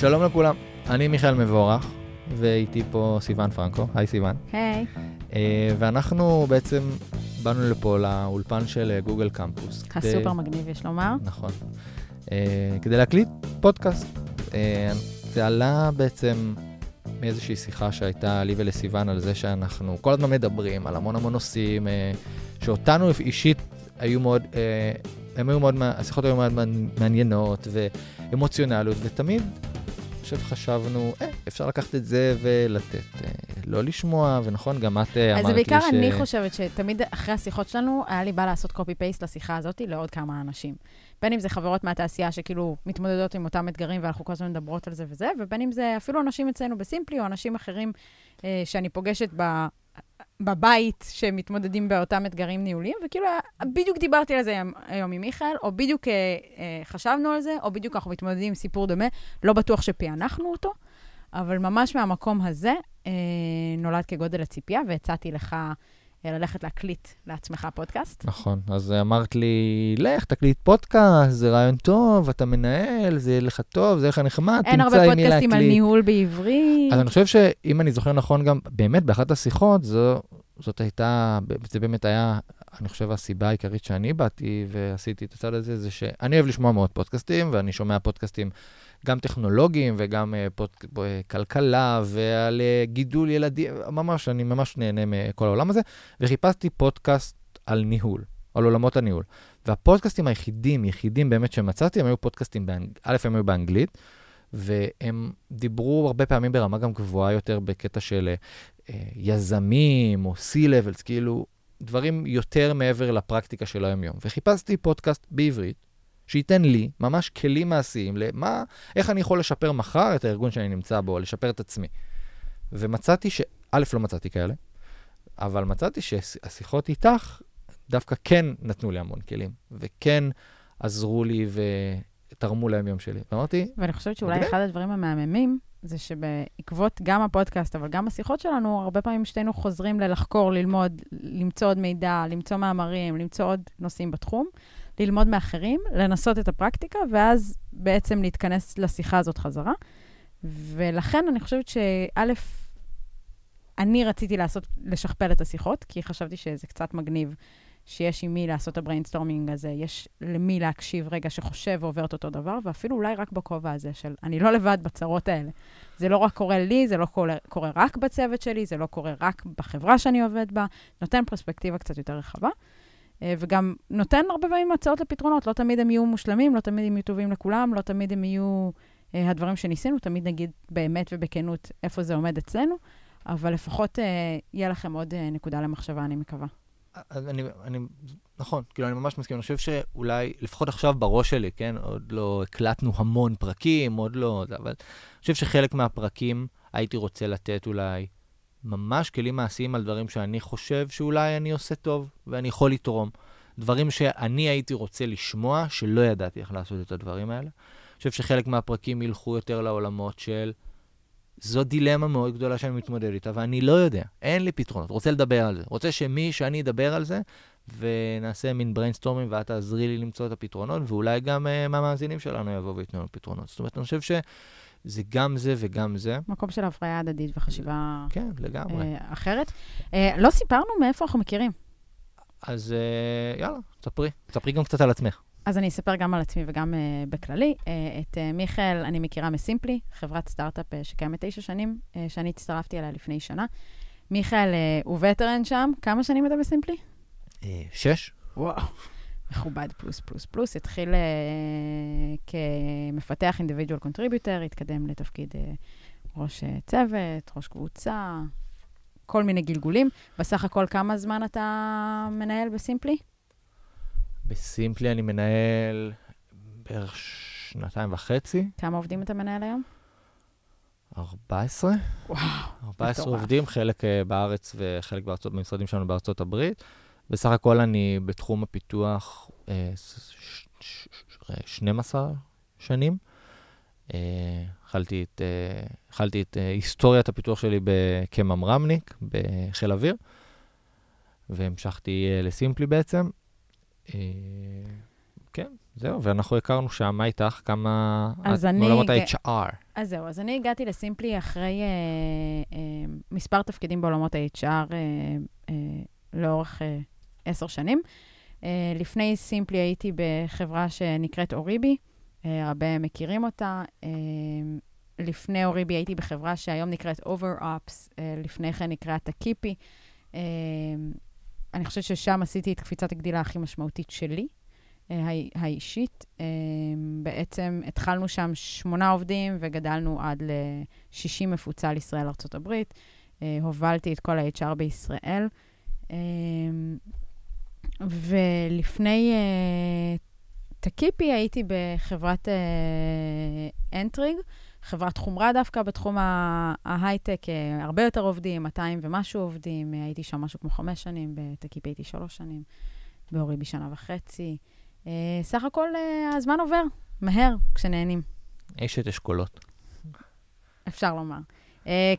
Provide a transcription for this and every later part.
שלום לכולם, אני מיכאל מבורך, ואיתי פה סיוון פרנקו. היי סיוון. היי. אה, ואנחנו בעצם באנו לפה לאולפן של אה, גוגל קמפוס. כדי- הסופר מגניב, יש לומר. נכון. אה, כדי להקליט פודקאסט. זה עלה בעצם מאיזושהי שיחה שהייתה לי ולסיוון על זה שאנחנו כל הזמן מדברים על המון המון נושאים, שאותנו אישית היו מאוד, הם היו מאוד, השיחות היו מאוד מעניינות ואמוציונליות, ותמיד, חושב, חשבנו, אה, אפשר לקחת את זה ולתת. אה, לא לשמוע, ונכון, גם את אה, אמרת אז לי זה בעיקר ש... אני חושבת שתמיד אחרי השיחות שלנו, היה לי בא לעשות קופי-פייסט לשיחה הזאת לעוד כמה אנשים. בין אם זה חברות מהתעשייה שכאילו מתמודדות עם אותם אתגרים ואנחנו כל הזמן מדברות על זה וזה, ובין אם זה אפילו אנשים אצלנו בסימפלי או אנשים אחרים אה, שאני פוגשת ב... בבית שמתמודדים באותם אתגרים ניהוליים, וכאילו בדיוק דיברתי על זה היום- עם מיכאל, או בדיוק אה, אה, חשבנו על זה, או בדיוק אנחנו מתמודדים עם סיפור דומה, לא בטוח שפענחנו אותו, אבל ממש מהמקום הזה אה, נולד כגודל הציפייה, והצעתי לך ללכת להקליט לעצמך פודקאסט. נכון, אז אמרת לי, לך, תקליט פודקאסט, זה רעיון טוב, אתה מנהל, זה יהיה לך טוב, זה יהיה לך נחמד, אין הרבה תמצא עם מי פודקאסטים על להקליט. ניהול בעברית. אז אני חושב שאם אני זוכר נכון, גם באמת באחת השיחות, זו, זאת הייתה, זה באמת היה, אני חושב, הסיבה העיקרית שאני באתי ועשיתי את הצד הזה, זה שאני אוהב לשמוע מאוד פודקאסטים, ואני שומע פודקאסטים גם טכנולוגיים וגם אה, פוד, אה, כלכלה ועל אה, גידול ילדים, ממש, אני ממש נהנה מכל העולם הזה, וחיפשתי פודקאסט על ניהול, על עולמות הניהול. והפודקאסטים היחידים, יחידים באמת שמצאתי, הם היו פודקאסטים, באנג... א', הם היו באנגלית, והם דיברו הרבה פעמים ברמה גם גבוהה יותר בקטע של אה, יזמים או C-Levels, כאילו דברים יותר מעבר לפרקטיקה של היום-יום. וחיפשתי פודקאסט בעברית, שייתן לי ממש כלים מעשיים למה, איך אני יכול לשפר מחר את הארגון שאני נמצא בו, לשפר את עצמי. ומצאתי ש... א', לא מצאתי כאלה, אבל מצאתי שהשיחות איתך דווקא כן נתנו לי המון כלים, וכן עזרו לי ותרמו ליום-יום שלי. ואמרתי, ואני חושבת שאולי מגניב. אחד הדברים המהממים, זה שבעקבות גם הפודקאסט, אבל גם השיחות שלנו, הרבה פעמים שתינו חוזרים ללחקור, ללמוד, למצוא עוד מידע, למצוא מאמרים, למצוא עוד נושאים בתחום, ללמוד מאחרים, לנסות את הפרקטיקה, ואז בעצם להתכנס לשיחה הזאת חזרה. ולכן אני חושבת שא', אני רציתי לעשות, לשכפל את השיחות, כי חשבתי שזה קצת מגניב שיש עם מי לעשות את ה brainstorming הזה, יש למי להקשיב רגע שחושב ועובר את אותו דבר, ואפילו אולי רק בכובע הזה של אני לא לבד בצרות האלה. זה לא רק קורה לי, זה לא קורה, קורה רק בצוות שלי, זה לא קורה רק בחברה שאני עובד בה, נותן פרספקטיבה קצת יותר רחבה. אה, וגם נותן הרבה פעמים הצעות לפתרונות, לא תמיד הם יהיו מושלמים, לא תמיד הם יהיו טובים לכולם, לא תמיד הם יהיו אה, הדברים שניסינו, תמיד נגיד באמת ובכנות איפה זה עומד אצלנו, אבל לפחות אה, יהיה לכם עוד נקודה למחשבה, אני מקווה. אני, אני, נכון, כאילו, אני ממש מסכים. אני חושב שאולי, לפחות עכשיו בראש שלי, כן, עוד לא הקלטנו המון פרקים, עוד לא, אבל אני חושב שחלק מהפרקים הייתי רוצה לתת אולי ממש כלים מעשיים על דברים שאני חושב שאולי אני עושה טוב ואני יכול לתרום. דברים שאני הייתי רוצה לשמוע, שלא ידעתי איך לעשות את הדברים האלה. אני חושב שחלק מהפרקים ילכו יותר לעולמות של... זו דילמה מאוד גדולה שאני מתמודד איתה, ואני לא יודע, אין לי פתרונות. רוצה לדבר על זה. רוצה שמי שאני אדבר על זה, ונעשה מין בריינסטורמים, ואת תעזרי לי למצוא את הפתרונות, ואולי גם uh, מהמאזינים שלנו יבואו וייתנו לנו פתרונות. זאת אומרת, אני חושב שזה גם זה וגם זה. מקום של הפריה הדדית וחשיבה כן, לגמרי. אה, אחרת. אה, לא סיפרנו מאיפה אנחנו מכירים. אז uh, יאללה, ספרי. ספרי גם קצת על עצמך. אז אני אספר גם על עצמי וגם uh, בכללי. Uh, את uh, מיכאל אני מכירה מסימפלי, חברת סטארט-אפ uh, שקיימת תשע שנים, uh, שאני הצטרפתי אליה לפני שנה. מיכאל uh, הוא וטרן שם, כמה שנים אתה בסימפלי? Uh, שש? וואו. מכובד פלוס פלוס פלוס, התחיל uh, כמפתח individual contributor, התקדם לתפקיד uh, ראש uh, צוות, ראש קבוצה, כל מיני גלגולים. בסך הכל כמה זמן אתה מנהל בסימפלי? בסימפלי אני מנהל בערך שנתיים וחצי, כמה עובדים אתה מנהל היום? 14. וואו. 14 מטורף. עובדים, חלק אה, בארץ וחלק בארצות, במשרדים שלנו בארצות הברית. בסך הכל אני בתחום הפיתוח אה, ש- ש- ש- ש- 12 שנים. אה, התחלתי את, אה, התחלתי את אה, היסטוריית הפיתוח שלי כממרמניק בחיל אוויר, והמשכתי לסימפלי בעצם. אה, כן, זהו, ואנחנו הכרנו שם, מה איתך? כמה... אז את אני מעולמות ה-HR. אז זהו, אז אני הגעתי לסימפלי אחרי אה, אה, מספר תפקידים בעולמות ה-HR אה, אה, לאורך אה, עשר שנים. אה, לפני סימפלי הייתי בחברה שנקראת אוריבי, אה, הרבה מכירים אותה. אה, לפני אוריבי הייתי בחברה שהיום נקראת OverOps, אה, לפני כן נקראה תקיפי. אה, אני חושבת ששם עשיתי את קפיצת הגדילה הכי משמעותית שלי. אה, האי- האישית. אה, בעצם התחלנו שם שמונה עובדים וגדלנו עד ל-60 מפוצל ישראל-ארה"ב. הובלתי את כל ה-HR בישראל. אה, ולפני אה, תקיפי הייתי בחברת אה, אנטריג, חברת חומרה דווקא בתחום ההייטק, אה, הרבה יותר עובדים, 200 ומשהו עובדים. אה, הייתי שם משהו כמו חמש שנים, בתקיפי הייתי שלוש שנים, באוריבי שנה וחצי. אה, סך הכל הזמן עובר, מהר, כשנהנים, אשת אשכולות. אפשר לומר.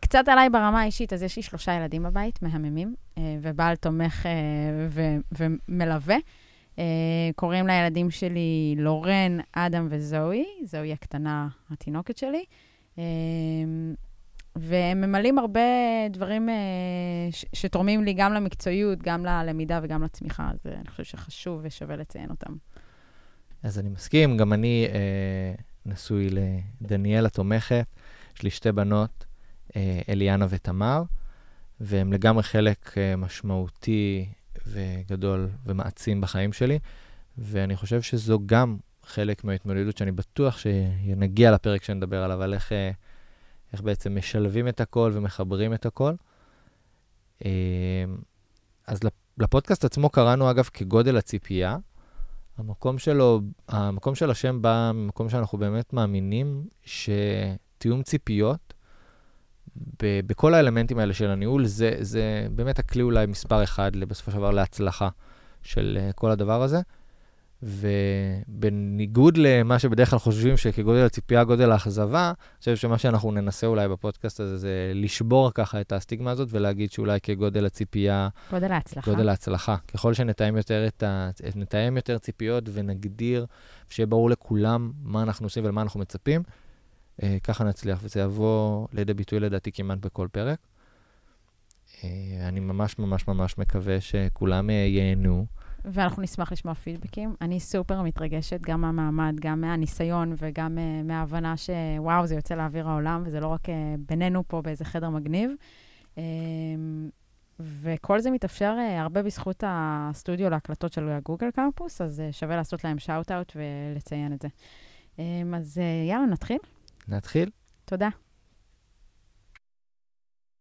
קצת עליי ברמה האישית, אז יש לי שלושה ילדים בבית, מהממים, ובעל תומך ומלווה. אה, קוראים לילדים שלי לורן, אדם וזוהי, זוהי הקטנה, התינוקת שלי. אה, והם ממלאים הרבה דברים אה, ש- שתורמים לי גם למקצועיות, גם ללמידה וגם לצמיחה, אז אני חושבת שחשוב ושווה לציין אותם. אז אני מסכים, גם אני אה, נשוי לדניאל התומכת, יש לי שתי בנות, אה, אליאנה ותמר, והם לגמרי חלק אה, משמעותי וגדול ומעצים בחיים שלי, ואני חושב שזו גם חלק מההתמודדות שאני בטוח שנגיע לפרק שנדבר עליו, על איך, אה, איך בעצם משלבים את הכל ומחברים את הכל. אה, אז לפ- לפודקאסט עצמו קראנו, אגב, כגודל הציפייה. המקום שלו, המקום של השם בא ממקום שאנחנו באמת מאמינים שתיאום ציפיות ב- בכל האלמנטים האלה של הניהול, זה, זה באמת הכלי אולי מספר אחד בסופו של דבר להצלחה של uh, כל הדבר הזה. ובניגוד למה שבדרך כלל חושבים שכגודל הציפייה, גודל האכזבה, אני חושב שמה שאנחנו ננסה אולי בפודקאסט הזה זה לשבור ככה את הסטיגמה הזאת ולהגיד שאולי כגודל הציפייה, גודל ההצלחה. גודל ההצלחה. ככל שנתאם יותר את ה... נתאם יותר ציפיות ונגדיר, שיהיה ברור לכולם מה אנחנו עושים ולמה אנחנו מצפים, אה, ככה נצליח, וזה יבוא לידי ביטוי לדעתי כמעט בכל פרק. אה, אני ממש ממש ממש מקווה שכולם אה, ייהנו. ואנחנו נשמח לשמוע פידבקים. אני סופר מתרגשת, גם מהמעמד, גם מהניסיון וגם uh, מההבנה שוואו, זה יוצא לאוויר העולם, וזה לא רק uh, בינינו פה באיזה חדר מגניב. Um, וכל זה מתאפשר uh, הרבה בזכות הסטודיו להקלטות של הגוגל קמפוס, אז uh, שווה לעשות להם shout-out ולציין את זה. Um, אז uh, יאללה, נתחיל. נתחיל? תודה.